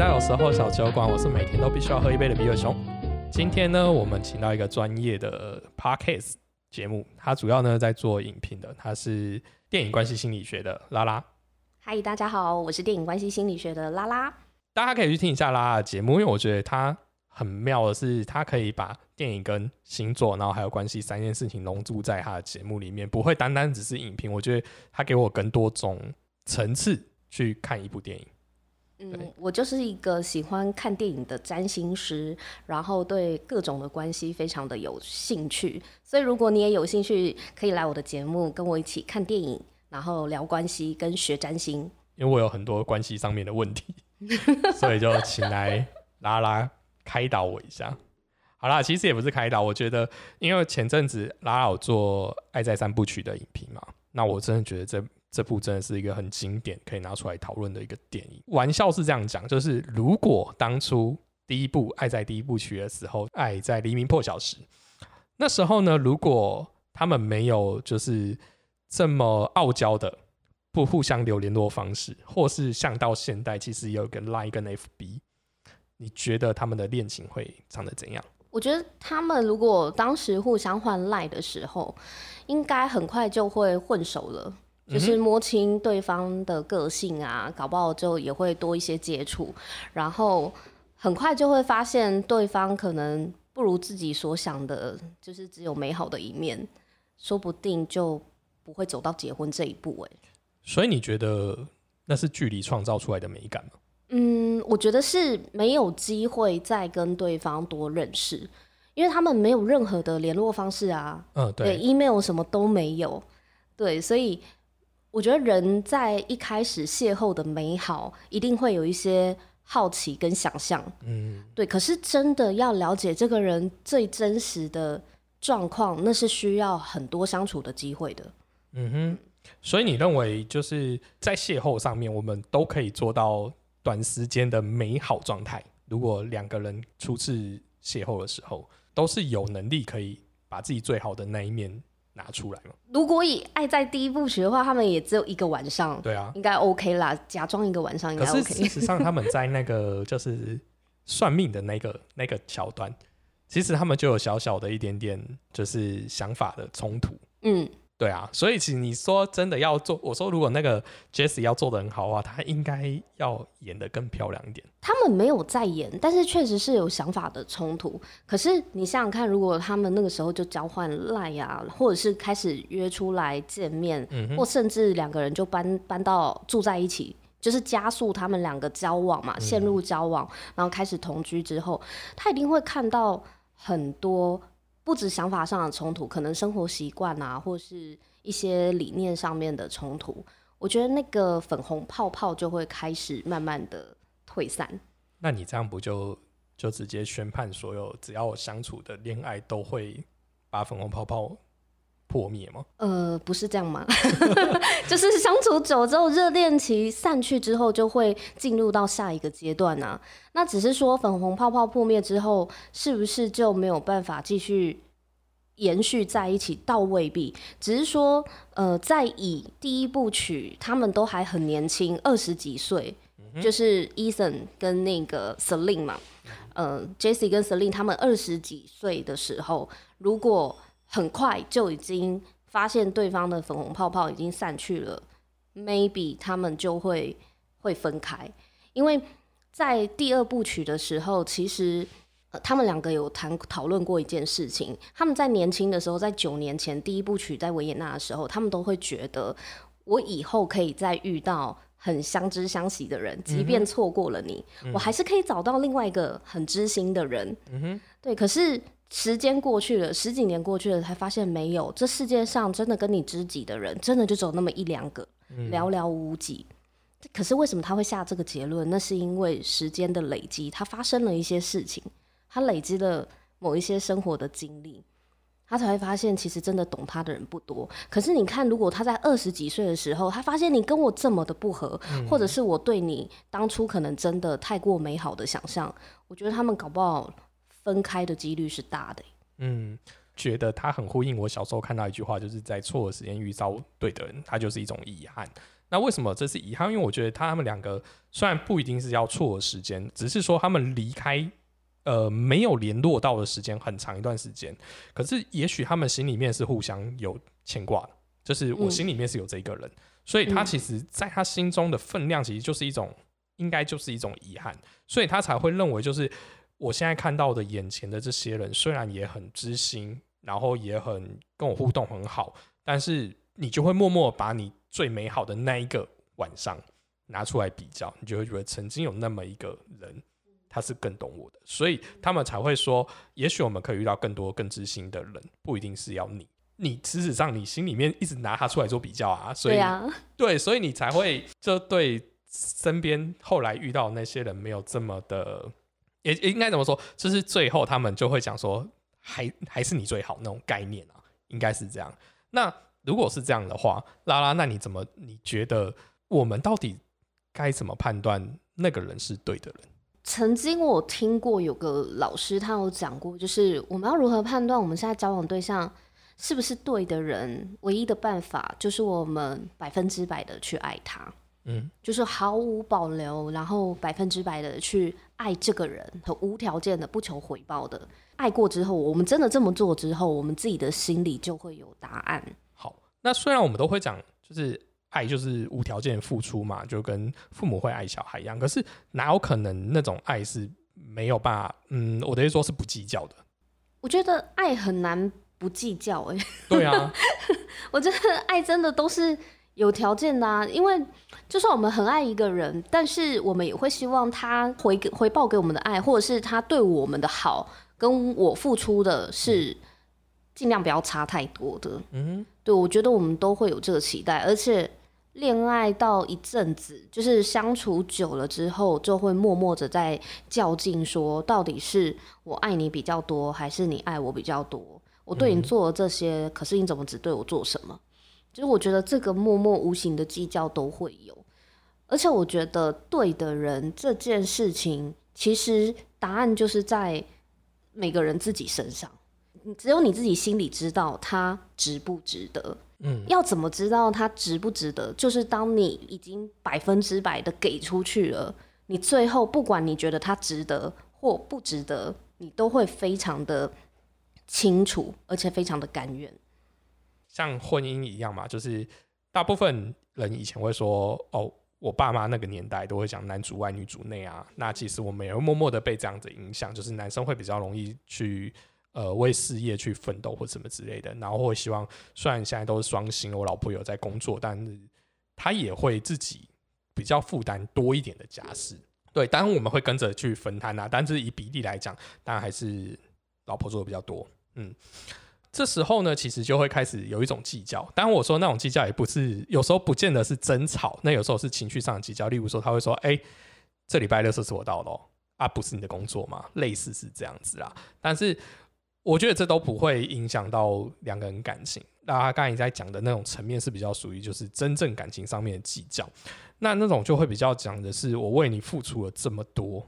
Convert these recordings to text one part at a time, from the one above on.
到有时候小酒馆，我是每天都必须要喝一杯的比尔熊。今天呢，我们请到一个专业的 podcast 节目，他主要呢在做影评的，他是电影关系心理学的拉拉。嗨，大家好，我是电影关系心理学的拉拉。大家可以去听一下拉拉的节目，因为我觉得他很妙的是，他可以把电影跟星座，然后还有关系三件事情融入在他的节目里面，不会单单只是影评。我觉得他给我更多种层次去看一部电影。嗯，我就是一个喜欢看电影的占星师，然后对各种的关系非常的有兴趣。所以如果你也有兴趣，可以来我的节目跟我一起看电影，然后聊关系跟学占星。因为我有很多关系上面的问题，所以就请来拉拉开导我一下。好啦，其实也不是开导，我觉得因为前阵子拉拉有做《爱在三部曲》的影评嘛，那我真的觉得这。这部真的是一个很经典，可以拿出来讨论的一个电影。玩笑是这样讲，就是如果当初第一部《爱在第一部曲》的时候，《爱在黎明破晓时》，那时候呢，如果他们没有就是这么傲娇的不互相留联络方式，或是像到现代其实有个 Line 跟 FB，你觉得他们的恋情会长得怎样？我觉得他们如果当时互相换 Line 的时候，应该很快就会混熟了。就是摸清对方的个性啊，搞不好就也会多一些接触，然后很快就会发现对方可能不如自己所想的，就是只有美好的一面，说不定就不会走到结婚这一步。哎，所以你觉得那是距离创造出来的美感吗？嗯，我觉得是没有机会再跟对方多认识，因为他们没有任何的联络方式啊，嗯，对，email 什么都没有，对，所以。我觉得人在一开始邂逅的美好，一定会有一些好奇跟想象，嗯，对。可是真的要了解这个人最真实的状况，那是需要很多相处的机会的。嗯哼。所以你认为就是在邂逅上面，我们都可以做到短时间的美好状态。如果两个人初次邂逅的时候，都是有能力可以把自己最好的那一面。拿出来嘛？如果以爱在第一部曲的话，他们也只有一个晚上，对啊，应该 OK 啦，假装一个晚上应该 OK。可是事实上，他们在那个 就是算命的那个那个桥段，其实他们就有小小的一点点就是想法的冲突，嗯。对啊，所以其实你说真的要做，我说如果那个 Jessie 要做的很好的话，他应该要演的更漂亮一点。他们没有在演，但是确实是有想法的冲突。可是你想想看，如果他们那个时候就交换赖啊，或者是开始约出来见面，或甚至两个人就搬搬到住在一起，就是加速他们两个交往嘛，陷入交往，然后开始同居之后，他一定会看到很多。不止想法上的冲突，可能生活习惯啊，或是一些理念上面的冲突，我觉得那个粉红泡泡就会开始慢慢的退散。那你这样不就就直接宣判所有只要我相处的恋爱都会把粉红泡泡破灭吗？呃，不是这样吗？就是相处久之后，热恋期散去之后，就会进入到下一个阶段啊。那只是说粉红泡泡破灭之后，是不是就没有办法继续延续在一起？倒未必，只是说，呃，在以第一部曲，他们都还很年轻，二十几岁，就是 Ethan 跟那个 Celine 嘛，呃，Jesse 跟 Celine 他们二十几岁的时候，如果很快就已经发现对方的粉红泡泡已经散去了，maybe 他们就会会分开，因为。在第二部曲的时候，其实呃，他们两个有谈讨论过一件事情。他们在年轻的时候，在九年前第一部曲在维也纳的时候，他们都会觉得，我以后可以再遇到很相知相惜的人，即便错过了你，我还是可以找到另外一个很知心的人。嗯哼，对。可是时间过去了，十几年过去了，才发现没有，这世界上真的跟你知己的人，真的就只有那么一两个，寥寥无几。可是为什么他会下这个结论？那是因为时间的累积，他发生了一些事情，他累积了某一些生活的经历，他才会发现其实真的懂他的人不多。可是你看，如果他在二十几岁的时候，他发现你跟我这么的不合，或者是我对你当初可能真的太过美好的想象，我觉得他们搞不好分开的几率是大的。嗯，觉得他很呼应我小时候看到一句话，就是在错的时间遇到对的人，他就是一种遗憾。那为什么这是遗憾？因为我觉得他们两个虽然不一定是要错的时间，只是说他们离开，呃，没有联络到的时间很长一段时间。可是也许他们心里面是互相有牵挂，就是我心里面是有这一个人，所以他其实在他心中的分量，其实就是一种，应该就是一种遗憾，所以他才会认为，就是我现在看到的眼前的这些人，虽然也很知心，然后也很跟我互动很好，但是你就会默默把你。最美好的那一个晚上拿出来比较，你就会觉得曾经有那么一个人，他是更懂我的，所以他们才会说，也许我们可以遇到更多更知心的人，不一定是要你。你事实上你心里面一直拿他出来做比较啊，所以对，所以你才会就对身边后来遇到那些人没有这么的，也应该怎么说，就是最后他们就会讲说，还还是你最好那种概念啊，应该是这样。那。如果是这样的话，拉拉，那你怎么？你觉得我们到底该怎么判断那个人是对的人？曾经我听过有个老师，他有讲过，就是我们要如何判断我们现在交往对象是不是对的人？唯一的办法就是我们百分之百的去爱他，嗯，就是毫无保留，然后百分之百的去爱这个人，和无条件的不求回报的爱过之后，我们真的这么做之后，我们自己的心里就会有答案。好那虽然我们都会讲，就是爱就是无条件付出嘛，就跟父母会爱小孩一样。可是哪有可能那种爱是没有办法？嗯，我的意思说是不计较的。我觉得爱很难不计较，哎。对啊，我觉得爱真的都是有条件的啊。因为就算我们很爱一个人，但是我们也会希望他回回报给我们的爱，或者是他对我们的好，跟我付出的是。尽量不要差太多的，嗯，对，我觉得我们都会有这个期待，而且恋爱到一阵子，就是相处久了之后，就会默默的在较劲，说到底是我爱你比较多，还是你爱我比较多？我对你做了这些，可是你怎么只对我做什么？就是我觉得这个默默无形的计较都会有，而且我觉得对的人这件事情，其实答案就是在每个人自己身上。只有你自己心里知道他值不值得。嗯，要怎么知道他值不值得？就是当你已经百分之百的给出去了，你最后不管你觉得他值得或不值得，你都会非常的清楚，而且非常的甘愿。像婚姻一样嘛，就是大部分人以前会说：“哦，我爸妈那个年代都会讲男主外女主内啊。”那其实我们也会默默的被这样子影响，就是男生会比较容易去。呃，为事业去奋斗或什么之类的，然后会希望，虽然现在都是双薪，我老婆有在工作，但是他也会自己比较负担多一点的家事。对，当然我们会跟着去分摊啊，但是以比例来讲，当然还是老婆做的比较多。嗯，这时候呢，其实就会开始有一种计较。当然我说那种计较也不是，有时候不见得是争吵，那有时候是情绪上的计较。例如说，他会说：“哎，这礼拜六是我到了啊，不是你的工作吗？”类似是这样子啦，但是。我觉得这都不会影响到两个人感情。那他刚才在讲的那种层面是比较属于就是真正感情上面的计较，那那种就会比较讲的是我为你付出了这么多，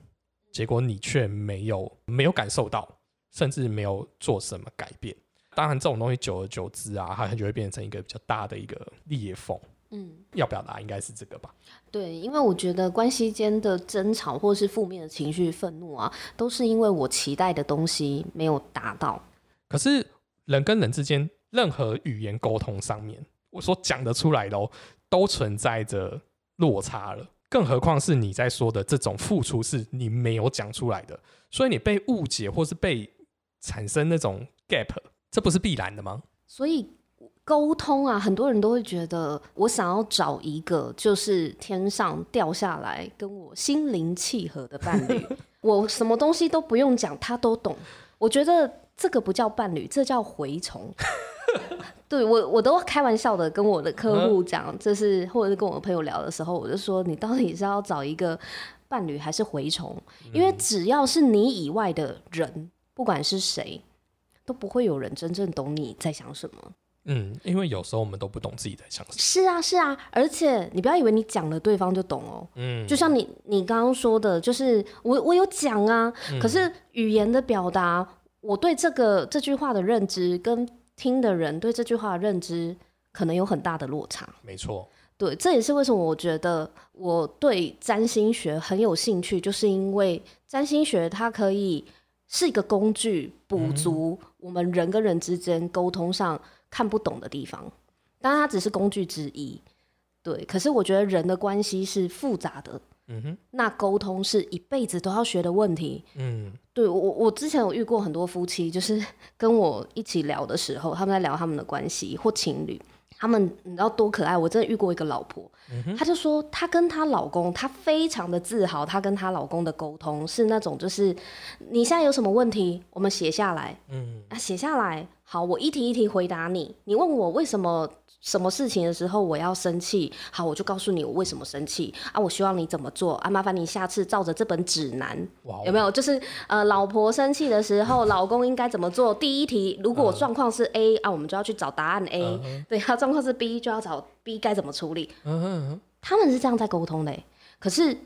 结果你却没有没有感受到，甚至没有做什么改变。当然，这种东西久而久之啊，它就会变成一个比较大的一个裂缝。嗯，要表达应该是这个吧？对，因为我觉得关系间的争吵或是负面的情绪、愤怒啊，都是因为我期待的东西没有达到。可是人跟人之间，任何语言沟通上面，我所讲得出来的哦，都存在着落差了。更何况是你在说的这种付出是你没有讲出来的，所以你被误解或是被产生那种 gap，这不是必然的吗？所以。沟通啊，很多人都会觉得我想要找一个就是天上掉下来跟我心灵契合的伴侣，我什么东西都不用讲，他都懂。我觉得这个不叫伴侣，这叫蛔虫。对我，我都开玩笑的跟我的客户讲，这是或者是跟我朋友聊的时候，我就说你到底是要找一个伴侣还是蛔虫？因为只要是你以外的人，不管是谁，都不会有人真正懂你在想什么。嗯，因为有时候我们都不懂自己在想什么。是啊，是啊，而且你不要以为你讲了对方就懂哦。嗯，就像你你刚刚说的，就是我我有讲啊，可是语言的表达，我对这个这句话的认知跟听的人对这句话的认知可能有很大的落差。没错。对，这也是为什么我觉得我对占星学很有兴趣，就是因为占星学它可以是一个工具，补足我们人跟人之间沟通上看不懂的地方。当然，它只是工具之一。对，可是我觉得人的关系是复杂的。嗯哼，那沟通是一辈子都要学的问题。嗯，对我我之前有遇过很多夫妻，就是跟我一起聊的时候，他们在聊他们的关系或情侣。他们你知道多可爱？我真的遇过一个老婆，她就说她跟她老公，她非常的自豪，她跟她老公的沟通是那种就是你现在有什么问题，我们写下来，嗯啊写下来，好，我一题一题回答你。你问我为什么？什么事情的时候我要生气，好，我就告诉你我为什么生气啊！我希望你怎么做啊？麻烦你下次照着这本指南，有没有？就是呃，老婆生气的时候，老公应该怎么做？第一题，如果状况是 A 啊，我们就要去找答案 A。对，他状况是 B，就要找 B 该怎么处理。嗯他们是这样在沟通的。可是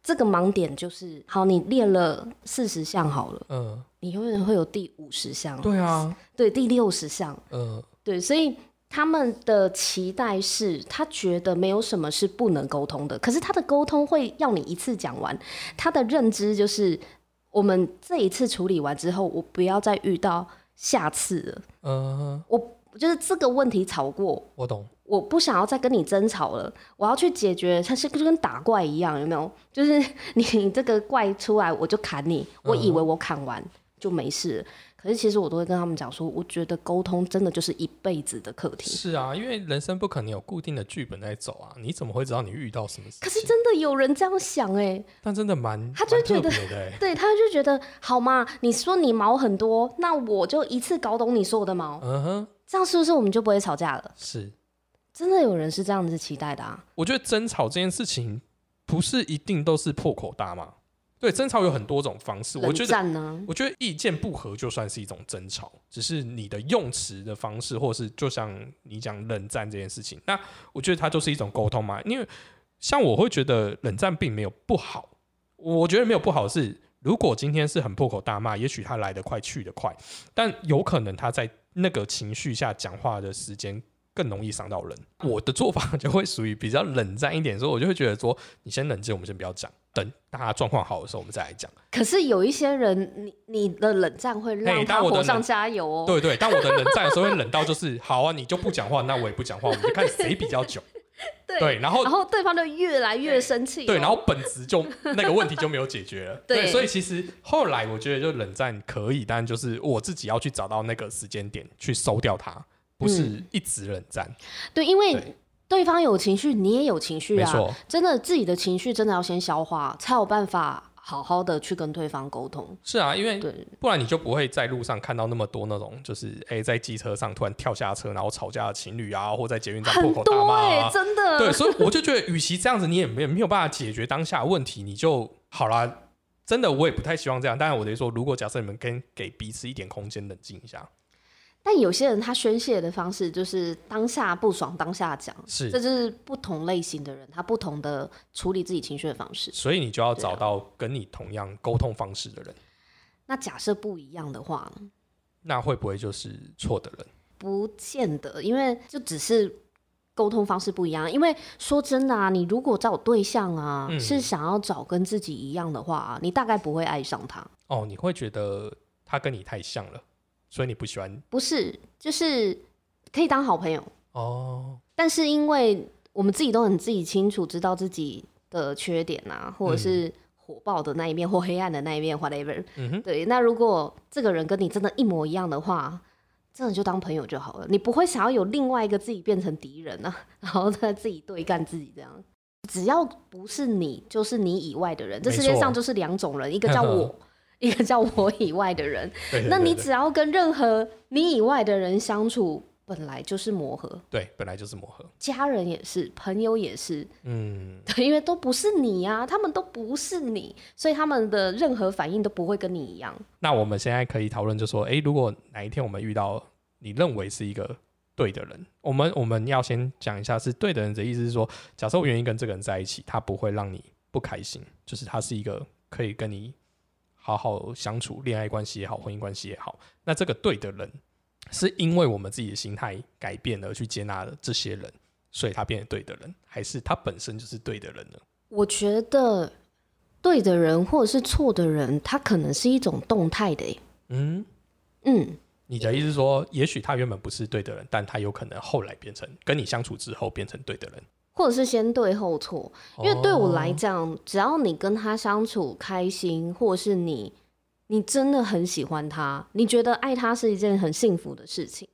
这个盲点就是，好，你列了四十项好了，嗯，你永远会有第五十项。对啊，对，第六十项。嗯，对，所以。他们的期待是，他觉得没有什么是不能沟通的。可是他的沟通会要你一次讲完，他的认知就是，我们这一次处理完之后，我不要再遇到下次了。嗯，我就是这个问题吵过，我懂。我不想要再跟你争吵了，我要去解决。它是就跟打怪一样，有没有？就是 你这个怪出来，我就砍你。我以为我砍完就没事。可是其实我都会跟他们讲说，我觉得沟通真的就是一辈子的课题。是啊，因为人生不可能有固定的剧本在走啊，你怎么会知道你遇到什么事？可是真的有人这样想哎，但真的蛮他就觉得对，他就觉得好嘛，你说你毛很多，那我就一次搞懂你所有的毛，嗯哼，这样是不是我们就不会吵架了？是，真的有人是这样子期待的啊。我觉得争吵这件事情不是一定都是破口大骂。对，争吵有很多种方式。我觉得，我觉得意见不合就算是一种争吵，只是你的用词的方式，或是就像你讲冷战这件事情，那我觉得它就是一种沟通嘛。因为像我会觉得冷战并没有不好，我觉得没有不好是，如果今天是很破口大骂，也许他来得快去得快，但有可能他在那个情绪下讲话的时间。更容易伤到人。我的做法 就会属于比较冷战一点，所以我就会觉得说，你先冷静，我们先不要讲，等大家状况好的时候，我们再来讲。可是有一些人，你你的冷战会让他火上加油哦。对对，当我的冷战的时候，会冷到就是 好啊，你就不讲话，那我也不讲话，我们就看谁比较久。对，然后然后对方就越来越生气。对，然后本质就那个问题就没有解决了。对，所以其实后来我觉得，就冷战可以，但就是我自己要去找到那个时间点去收掉它。不是一直冷战，对，因为对方有情绪，你也有情绪啊。真的，自己的情绪真的要先消化，才有办法好好的去跟对方沟通。是啊，因为不然你就不会在路上看到那么多那种，就是哎，在机车上突然跳下车然后吵架的情侣啊，或在捷运站破口大骂啊，真的。对，所以我就觉得，与其这样子，你也没没有办法解决当下问题，你就好啦。真的，我也不太希望这样。当然，我得说，如果假设你们跟给彼此一点空间，冷静一下。但有些人他宣泄的方式就是当下不爽当下讲，是，这就是不同类型的人他不同的处理自己情绪的方式。所以你就要找到跟你同样沟通方式的人。那假设不一样的话，那会不会就是错的人？不见得，因为就只是沟通方式不一样。因为说真的啊，你如果找对象啊，是想要找跟自己一样的话，啊你大概不会爱上他。哦，你会觉得他跟你太像了。所以你不喜欢？不是，就是可以当好朋友哦。但是因为我们自己都很自己清楚，知道自己的缺点啊，或者是火爆的那一面或黑暗的那一面，whatever。对，那如果这个人跟你真的一模一样的话，真的就当朋友就好了。你不会想要有另外一个自己变成敌人啊，然后再自己对干自己这样。只要不是你，就是你以外的人。这世界上就是两种人，一个叫 我。一个叫我以外的人，那你只要跟任何你以外的人相处，本来就是磨合。对，本来就是磨合。家人也是，朋友也是。嗯，对，因为都不是你呀，他们都不是你，所以他们的任何反应都不会跟你一样。那我们现在可以讨论，就说，哎，如果哪一天我们遇到你认为是一个对的人，我们我们要先讲一下，是对的人的意思是说，假设我愿意跟这个人在一起，他不会让你不开心，就是他是一个可以跟你。好好相处，恋爱关系也好，婚姻关系也好，那这个对的人，是因为我们自己的心态改变而去接纳了这些人，所以他变成对的人，还是他本身就是对的人呢？我觉得对的人或者是错的人，他可能是一种动态的欸。嗯，嗯，你的意思是说，也许他原本不是对的人，但他有可能后来变成跟你相处之后变成对的人。或者是先对后错。因为对我来哦讲，只要你跟他相处开心，或者是你你真的很喜欢他，你觉得爱他是一件很幸福的事情，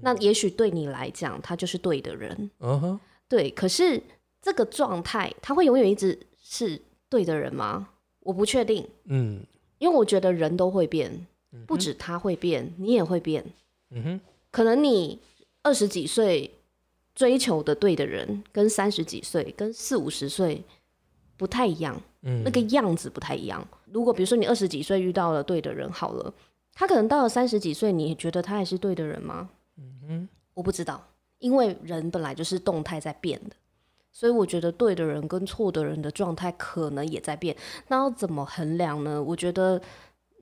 那也许对你来讲，他就是对的人。嗯哼，对，可是这个状态，他会永远一直是对的人吗？我不确定，嗯因为我觉得人都会变，不止他会变，你也会变。嗯哼，可能你二十几岁追求的对的人，跟三十几岁、跟四五十岁不太一样，嗯那个样子不太一样。如果比如说你二十几岁遇到了对的人，好了，他可能到了三十几岁，你觉得他还是对的人吗？嗯我不知道，因为人本来就是动态在变的，所以我觉得对的人跟错的人的状态可能也在变。那要怎么衡量呢？我觉得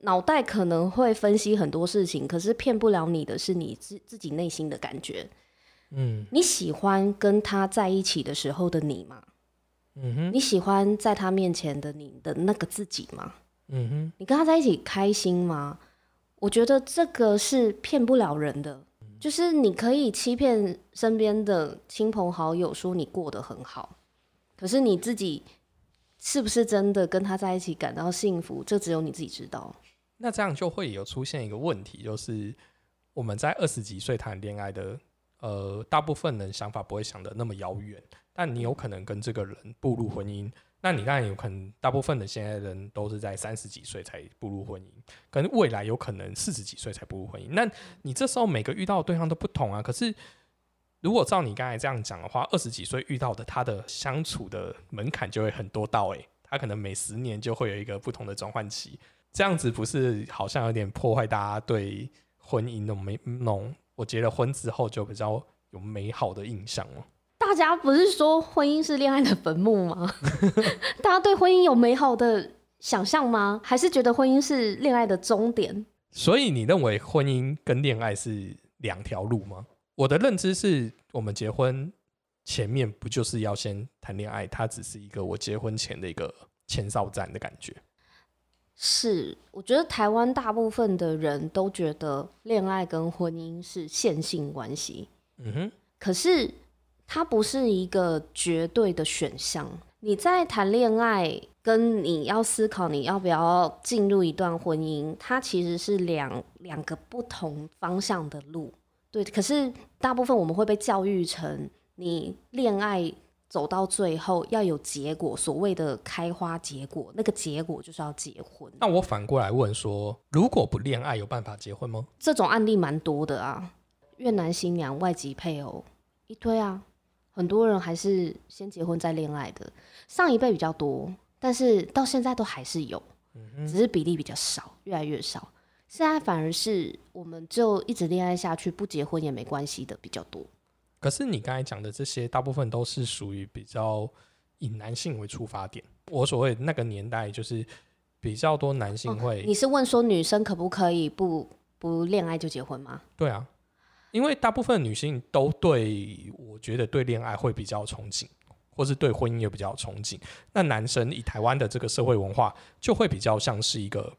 脑袋可能会分析很多事情，可是骗不了你的是你自自己内心的感觉。嗯你喜欢跟他在一起的时候的你吗？嗯哼，你喜欢在他面前的你的那个自己吗？嗯哼，你跟他在一起开心吗？我觉得这个是骗不了人的，就是你可以欺骗身边的亲朋好友说你过得很好，可是你自己是不是真的跟他在一起感到幸福，这只有你自己知道。那这样就会有出现一个问题，就是我们在二十几岁谈恋爱的，呃，大部分人想法不会想的那么遥远，但你有可能跟这个人步入婚姻。那你当然有可能，大部分的现在人都是在三十几岁才步入婚姻，可能未来有可能四十几岁才步入婚姻。那你这时候每个遇到的对象都不同啊。可是如果照你刚才这样讲的话，二十几岁遇到的他的相处的门槛就会很多道诶、他可能每十年就会有一个不同的转换期。这样子不是好像有点破坏大家对婚姻那种美那种，我结了婚之后就比较有美好的印象了？大家不是说婚姻是恋爱的坟墓吗？大家对婚姻有美好的想象吗？还是觉得婚姻是恋爱的终点？所以你认为婚姻跟恋爱是两条路吗？我的认知是我们结婚前面不就是要先谈恋爱，它只是一个我结婚前的一个前哨战的感觉。是，我觉得台湾大部分的人都觉得恋爱跟婚姻是线性关系，嗯哼，可是它不是一个绝对的选项。你在谈恋爱，跟你要思考你要不要进入一段婚姻，它其实是两两个不同方向的路。对，可是大部分我们会被教育成，你恋爱走到最后要有结果，所谓的开花结果，那个结果就是要结婚。那我反过来问说，如果不恋爱，有办法结婚吗？这种案例蛮多的啊，越南新娘、外籍配偶一堆啊，很多人还是先结婚再恋爱的。上一辈比较多，但是到现在都还是有，只是比例比较少，越来越少。现在反而是我们就一直恋爱下去，不结婚也没关系的比较多。可是你刚才讲的这些，大部分都是属于比较以男性为出发点。我所谓那个年代，就是比较多男性会，你是问说女生可不可以不不恋爱就结婚吗？对啊，因为大部分女性都对我觉得对恋爱会比较憧憬，或是对婚姻也比较憧憬。那男生以台湾的这个社会文化，就会比较像是一个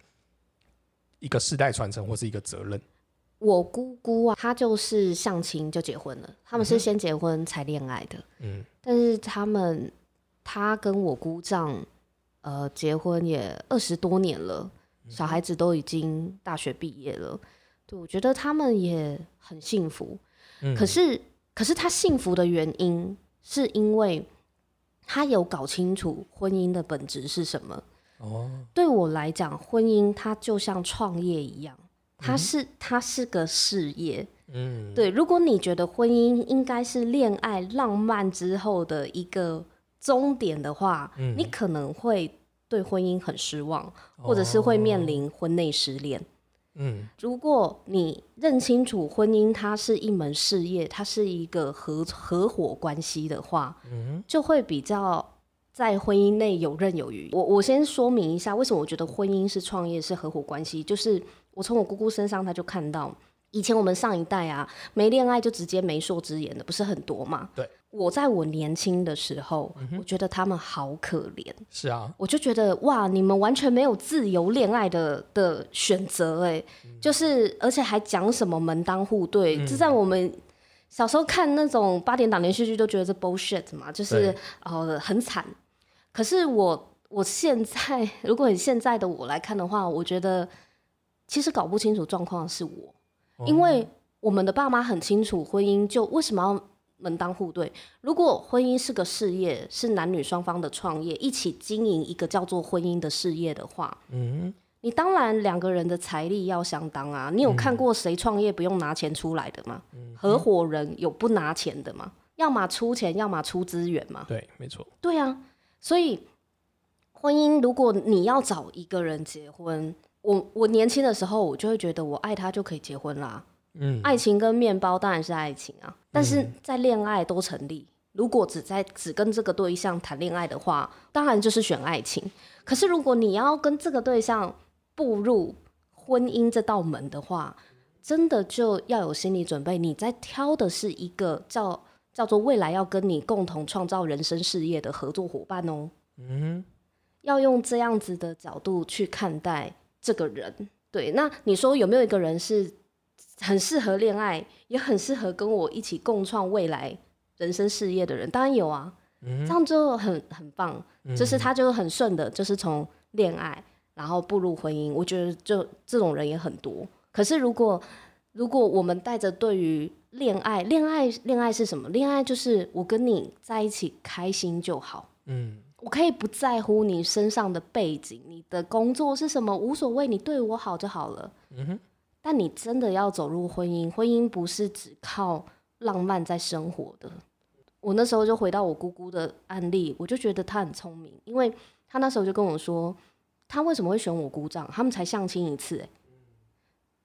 一个世代传承或是一个责任。我姑姑啊，她就是相亲就结婚了，他们是先结婚才恋爱的。嗯但是他们，他跟我姑丈，呃，结婚也二十多年了，小孩子都已经大学毕业了。对，我觉得他们也很幸福。嗯，可是，可是他幸福的原因，是因为他有搞清楚婚姻的本质是什么。哦，对我来讲，婚姻它就像创业一样，它是它是个事业。嗯，对，如果你觉得婚姻应该是恋爱浪漫之后的一个终点的话，嗯你可能会对婚姻很失望，或者是会面临婚内失恋。嗯如果你认清楚婚姻它是一门事业，它是一个合合伙关系的话，嗯就会比较在婚姻内游刃有余。我我先说明一下，为什么我觉得婚姻是创业是合伙关系，就是我从我姑姑身上，她就看到以前我们上一代啊，没恋爱就直接媒妁之言的不是很多嘛？对，我在我年轻的时候，我觉得他们好可怜。是啊，我就觉得哇，你们完全没有自由恋爱的的选择，哎，就是而且还讲什么门当户对，这在我们小时候看那种八点档连续剧都觉得这 bullshit 嘛，就是呃很惨。可是我我现在，如果以现在的我来看的话，我觉得其实搞不清楚状况的是我，因为。我们的爸妈很清楚婚姻就为什么要门当户对。如果婚姻是个事业，是男女双方的创业，一起经营一个叫做婚姻的事业的话，嗯，你当然两个人的财力要相当啊。你有看过谁创业不用拿钱出来的吗？合伙人有不拿钱的吗？要么出钱，要么出资源嘛。对，没错。对啊，所以婚姻，如果你要找一个人结婚，我我年轻的时候，我就会觉得我爱他就可以结婚啦。嗯，爱情跟面包当然是爱情啊，但是在恋爱都成立。如果只在只跟这个对象谈恋爱的话，当然就是选爱情。可是如果你要跟这个对象步入婚姻这道门的话，真的就要有心理准备，你在挑的是一个叫叫做未来要跟你共同创造人生事业的合作伙伴哦。嗯，要用这样子的角度去看待这个人。对，那你说有没有一个人是？很适合恋爱，也很适合跟我一起共创未来人生事业的人，当然有啊。这样就很很棒，就是他就很顺的，就是从恋爱然后步入婚姻。我觉得就这种人也很多。可是如果如果我们带着对于恋爱，恋爱恋爱是什么？恋爱就是我跟你在一起开心就好。嗯，我可以不在乎你身上的背景，你的工作是什么，无所谓，你对我好就好了。嗯哼。但你真的要走入婚姻，婚姻不是只靠浪漫在生活的。我那时候就回到我姑姑的案例，我就觉得她很聪明，因为她那时候就跟我说，她为什么会选我姑丈？他们才相亲一次，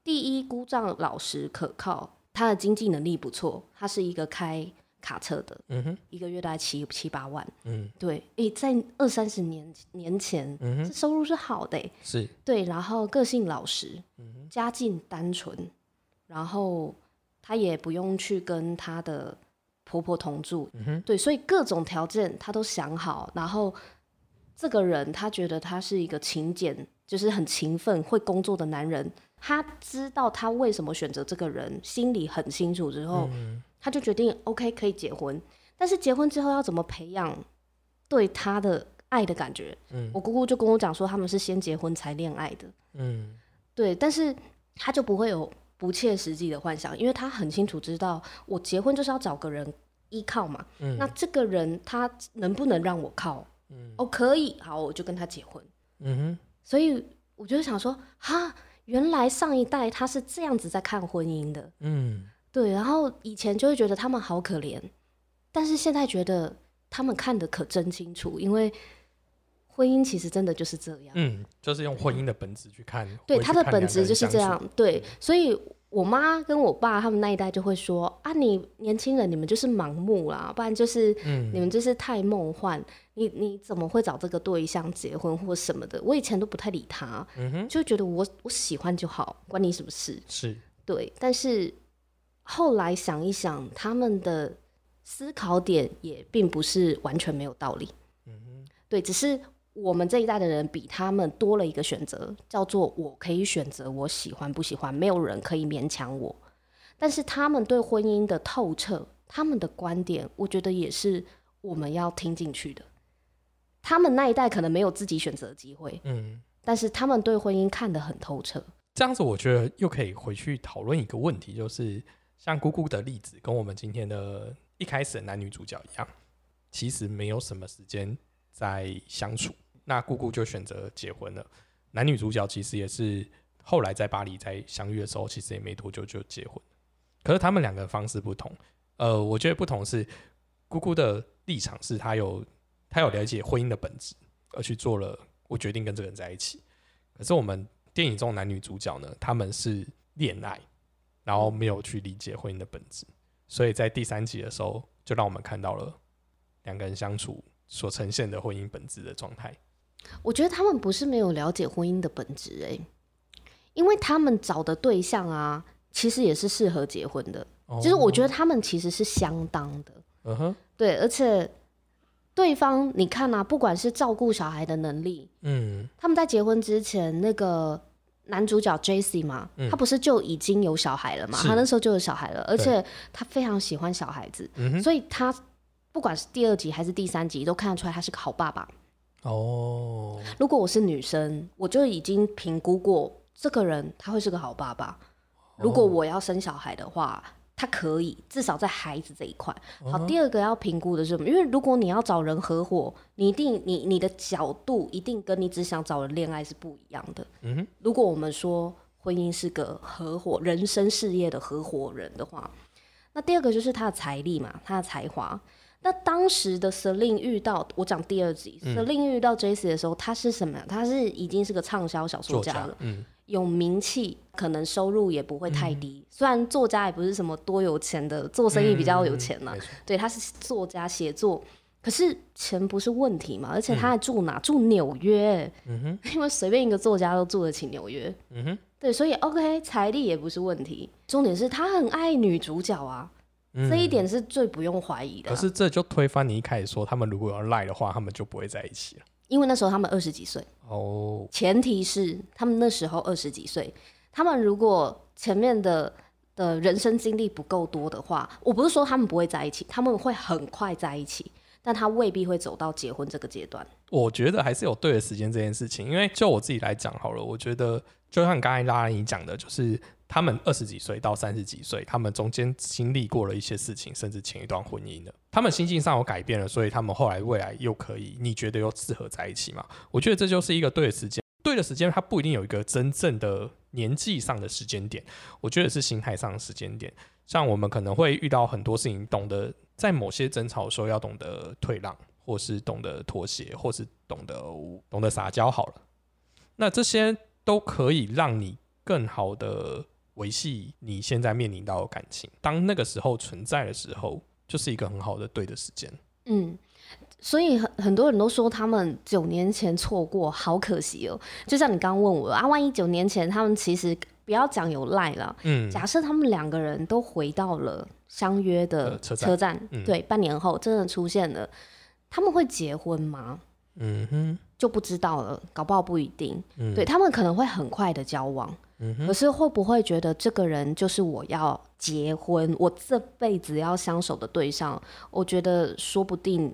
第一姑丈老实可靠，他的经济能力不错，他是一个开。卡车的，嗯哼，一个月大概七七八万，嗯，对，诶，在二三十年年前，嗯哼，这收入是好的，是，对，然后个性老实，嗯家境单纯，然后他也不用去跟他的婆婆同住，嗯哼，对，所以各种条件他都想好，然后这个人他觉得他是一个勤俭，就是很勤奋会工作的男人，他知道他为什么选择这个人，心里很清楚之后。他就决定 OK 可以结婚，但是结婚之后要怎么培养对他的爱的感觉？嗯，我姑姑就跟我讲说，他们是先结婚才恋爱的。嗯，对，但是他就不会有不切实际的幻想，因为他很清楚知道，我结婚就是要找个人依靠嘛。嗯，那这个人他能不能让我靠？嗯，哦，可以，好，我就跟他结婚。嗯哼，所以我就想说，哈，原来上一代他是这样子在看婚姻的。嗯。对，然后以前就会觉得他们好可怜，但是现在觉得他们看的可真清楚，因为婚姻其实真的就是这样。嗯，就是用婚姻的本质去看。对，他的本质就是这样。对，所以我妈跟我爸他们那一代就会说：“啊，你年轻人，你们就是盲目啦，不然就是你们就是太梦幻。你你怎么会找这个对象结婚或什么的？”我以前都不太理他，就觉得我我喜欢就好，关你什么事？是对，但是。后来想一想，他们的思考点也并不是完全没有道理。嗯哼，对，只是我们这一代的人比他们多了一个选择，叫做我可以选择我喜欢不喜欢，没有人可以勉强我。但是他们对婚姻的透彻，他们的观点，我觉得也是我们要听进去的。他们那一代可能没有自己选择的机会，嗯，但是他们对婚姻看得很透彻。这样子，我觉得又可以回去讨论一个问题，就是。像姑姑的例子，跟我们今天的一开始的男女主角一样，其实没有什么时间在相处。那姑姑就选择结婚了。男女主角其实也是后来在巴黎在相遇的时候，其实也没多久就结婚。可是他们两个方式不同。呃，我觉得不同是姑姑的立场是她有她有了解婚姻的本质，而去做了我决定跟这个人在一起。可是我们电影中男女主角呢，他们是恋爱。然后没有去理解婚姻的本质，所以在第三集的时候，就让我们看到了两个人相处所呈现的婚姻本质的状态。我觉得他们不是没有了解婚姻的本质，诶，因为他们找的对象啊，其实也是适合结婚的。就是我觉得他们其实是相当的，嗯哼，对，而且对方你看啊，不管是照顾小孩的能力，嗯。他们在结婚之前，那个男主角 J C 嘛，他不是就已经有小孩了嘛？他那时候就有小孩了，而且他非常喜欢小孩子，所以他不管是第二集还是第三集，都看得出来他是个好爸爸。哦，如果我是女生，我就已经评估过这个人他会是个好爸爸。如果我要生小孩的话，他可以至少在孩子这一块。好，第二个要评估的是什么？因为如果你要找人合伙，你一定你你的角度一定跟你只想找人恋爱是不一样的。嗯哼，如果我们说婚姻是个合伙人生事业的合伙人的话，那第二个就是他的财力嘛，他的才华。那当时的 Celine 遇到我讲第二集、c e l i n e 遇到 Jace 的时候，他是什么？他是已经是个畅销小说家了，，家嗯有名气，可能收入也不会太低。虽然作家也不是什么多有钱的，做生意比较有钱嘛、对，他是作家写作，可是钱不是问题嘛，而且他还住哪？住纽约，嗯哼，因为随便一个作家都住得起纽约。嗯哼，对，所以 OK，财力也不是问题，重点是他很爱女主角啊，嗯这一点是最不用怀疑的啊、可是这就推翻你一开始说他们如果要赖的话，他们就不会在一起了。因为那时候他们二十几岁，哦，前提是他们那时候二十几岁，他们如果前面的的人生经历不够多的话，我不是说他们不会在一起，他们会很快在一起，但他未必会走到结婚这个阶段。我觉得还是有对的时间这件事情，因为就我自己来讲好了，我觉得就像刚才拉拉你讲的，就是他们二十几岁到三十几岁，他们中间经历过了一些事情，甚至前一段婚姻了，他们心境上有改变了，所以他们后来未来又可以，你觉得又适合在一起吗？我觉得这就是一个对的时间，对的时间，它不一定有一个真正的年纪上的时间点，我觉得是心态上的时间点。像我们可能会遇到很多事情，懂得在某些争吵的时候要懂得退让，或是懂得妥协，或是懂得懂得撒娇好了。那这些都可以让你更好的维系你现在面临到的感情。当那个时候存在的时候，就是一个很好的对的时间。嗯，所以很很多人都说他们九年前错过，好可惜哦。就像你刚刚问我啊，万一九年前他们其实不要讲有赖了，嗯，假设他们两个人都回到了相约的呃车站车站，嗯对，半年后真的出现了，他们会结婚吗？嗯哼，就不知道了，搞不好不一定。嗯对他们可能会很快的交往，嗯，可是会不会觉得这个人就是我要结婚，我这辈子要相守的对象？我觉得说不定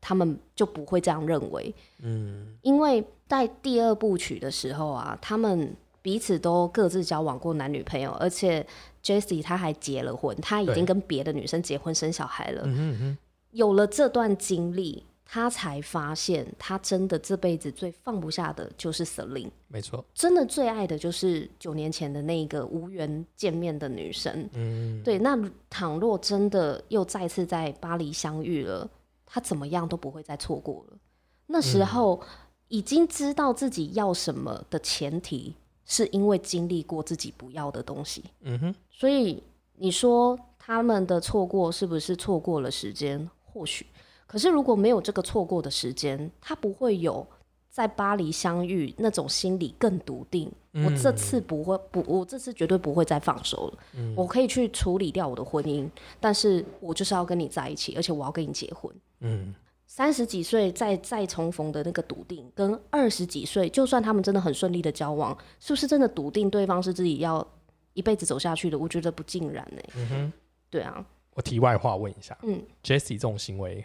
他们就不会这样认为，嗯因为在第二部曲的时候啊，他们彼此都各自交往过男女朋友，而且 Jessie 他还结了婚，他已经跟别的女生结婚生小孩了。嗯哼嗯哼，有了这段经历，他才发现他真的这辈子最放不下的就是 Celine。没错，真的最爱的就是九年前的那个无缘见面的女生。嗯，对，那倘若真的又再次在巴黎相遇了，他怎么样都不会再错过了。那时候已经知道自己要什么的前提，是因为经历过自己不要的东西。嗯哼，所以你说他们的错过是不是错过了时间？或许，可是如果没有这个错过的时间，他不会有在巴黎相遇那种心理更笃定。我这次不会不，我这次绝对不会再放手了。我可以去处理掉我的婚姻，但是我就是要跟你在一起，而且我要跟你结婚。嗯三十几岁再再重逢的那个笃定，跟二十几岁，就算他们真的很顺利的交往，是不是真的笃定对方是自己要一辈子走下去的？我觉得不尽然呢、嗯哼，对啊，我题外话问一下嗯，，Jesse 这种行为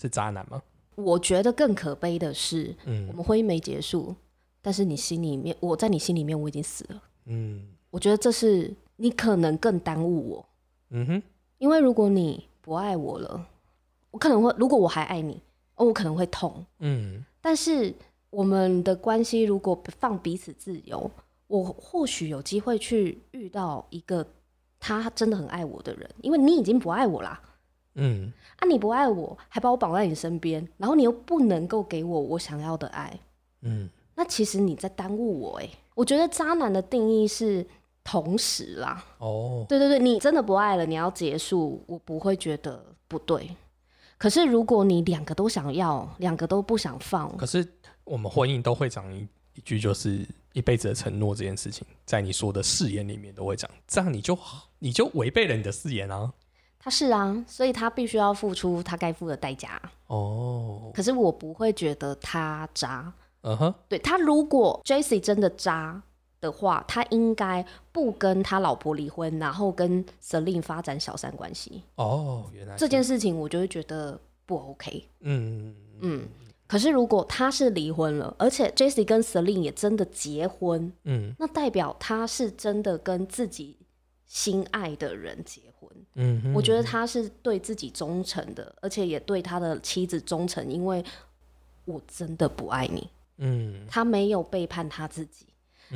是渣男吗？我觉得更可悲的是，嗯我嗯们婚姻没结束，但是你心里面，我在你心里面我已经死了。嗯我觉得这是你可能更耽误我，嗯哼，因为如果你不爱我了，我可能会，如果我还爱你，哦，我可能会痛。嗯但是我们的关系如果放彼此自由，我或许有机会去遇到一个他真的很爱我的人，因为你已经不爱我啦。嗯啊，你不爱我，还把我绑在你身边，然后你又不能够给我我想要的爱，嗯那其实你在耽误我哎。我觉得渣男的定义是同时啦，哦，对对对，你真的不爱了，你要结束，我不会觉得不对。可是如果你两个都想要，两个都不想放，可是我们婚姻都会讲一一句，就是一辈子的承诺这件事情，在你说的誓言里面都会讲，这样你就你就违背了你的誓言啊。他是啊，所以他必须要付出他该付的代价。哦，可是我不会觉得他渣。嗯哼，对他，如果 Jesse 真的渣的话，他应该不跟他老婆离婚，然后跟 Celine 发展小三关系。哦，原来这件事情我就会觉得不 OK。嗯嗯，可是如果他是离婚了，而且 Jesse 跟 Celine 也真的结婚，嗯那代表他是真的跟自己心爱的人结婚。嗯哼，我觉得他是对自己忠诚的，而且也对他的妻子忠诚，因为我真的不爱你。嗯他没有背叛他自己。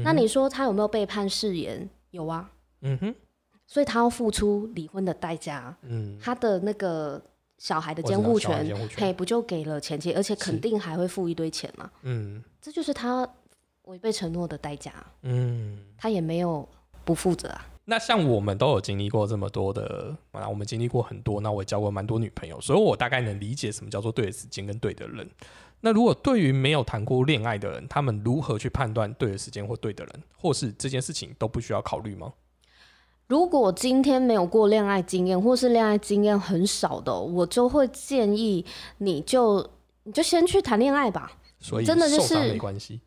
那你说他有没有背叛誓言？有啊，嗯哼所以他要付出离婚的代价。嗯，他的那个小孩的监护，权嘿，不就给了前妻，而且肯定还会付一堆钱嘛。嗯这就是他违背承诺的代价。嗯。他也没有不负责啊。那像我们都有经历过这么多的啊，我们经历过很多，那我也交过蛮多女朋友，所以我大概能理解什么叫做对的时间跟对的人。那如果对于没有谈过恋爱的人，他们如何去判断对的时间或对的人，或是这件事情都不需要考虑吗？如果今天没有过恋爱经验，或是恋爱经验很少的哦，我就会建议你就你就先去谈恋爱吧。所以真的就是受伤没关系。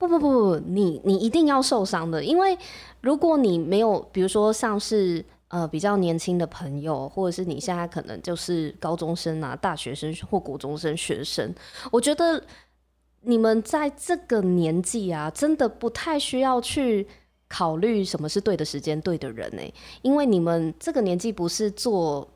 不不不不，你你一定要受伤的，因为如果你没有，比如说像是呃比较年轻的朋友，或者是你现在可能就是高中生啊、大学生或国中生学生，我觉得你们在这个年纪啊，真的不太需要去考虑什么是对的时间、对的人呢、因为你们这个年纪不是做。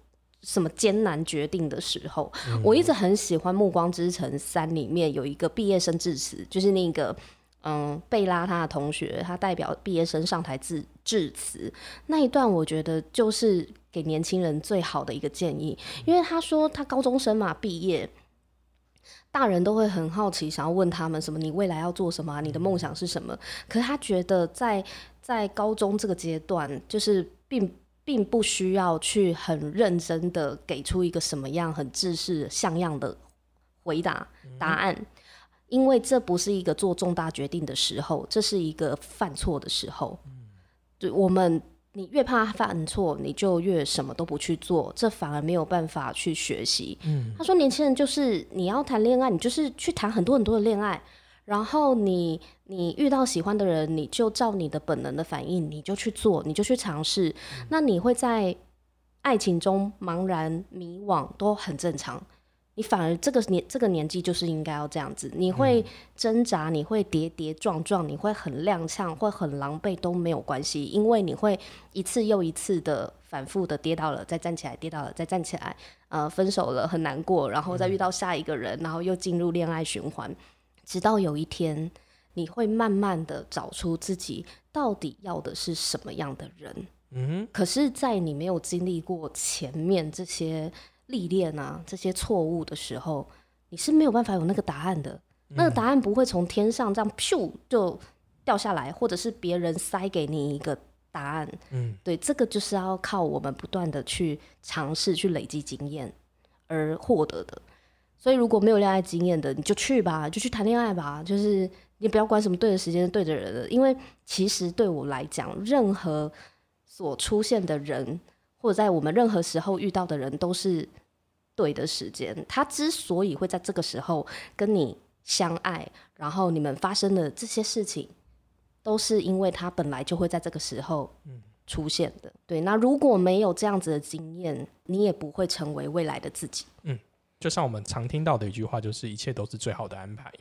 什么艰难决定的时候，我一直很喜欢《暮光之城三》里面有一个毕业生致辞，就是那个嗯，贝拉他的同学，他代表毕业生上台致致辞那一段，我觉得就是给年轻人最好的一个建议，因为他说他高中生嘛，毕业。大人都会很好奇，想要问他们什么？你未来要做什么啊、你的梦想是什么？可是他觉得在在高中这个阶段，就是并并不需要去很认真的给出一个什么样很制式像样的回答答案，因为这不是一个做重大决定的时候，这是一个犯错的时候。对我们，你越怕犯错，你就越什么都不去做，这反而没有办法去学习。他说，年轻人就是你要谈恋爱，你就是去谈很多很多的恋爱，然后你你遇到喜欢的人，你就照你的本能的反应，你就去做，你就去尝试。那你会在爱情中茫然迷惘，都很正常。你反而这个年这个年纪就是应该要这样子，你会挣扎，你会跌跌撞撞，你会很踉跄，会很狼狈都没有关系，因为你会一次又一次的反复的跌倒了，再站起来，跌倒了再站起来，呃，分手了很难过，然后再遇到下一个人，然后又进入恋爱循环，直到有一天你会慢慢的找出自己到底要的是什么样的人。嗯可是，在你没有经历过前面这些历练啊、这些错误的时候，你是没有办法有那个答案的。那个答案不会从天上这样咻就掉下来，或者是别人塞给你一个答案。嗯，对，这个就是要靠我们不断的去尝试、去累积经验而获得的。所以，如果没有恋爱经验的，你就去吧，就去谈恋爱吧。就是你不要管什么对的时间、对的人了，因为其实对我来讲，任何所出现的人，或者在我们任何时候遇到的人，都是对的时间。他之所以会在这个时候跟你相爱，然后你们发生的这些事情，都是因为他本来就会在这个时候出现的。对，那如果没有这样子的经验，你也不会成为未来的自己。嗯就像我们常听到的一句话，就是一切都是最好的安排。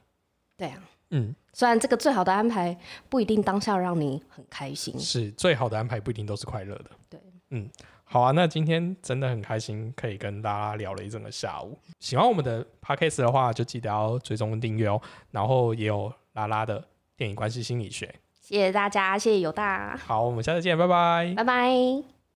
对啊，嗯，虽然这个最好的安排不一定当下让你很开心，是最好的安排，不一定都是快乐的。对，嗯，好啊，那今天真的很开心，可以跟大家聊了一整个下午。喜欢我们的 podcast 的话，就记得要追踪订阅哦。然后也有拉拉的电影关系心理学。谢谢大家，谢谢有大，好，我们下次见，拜拜。拜拜。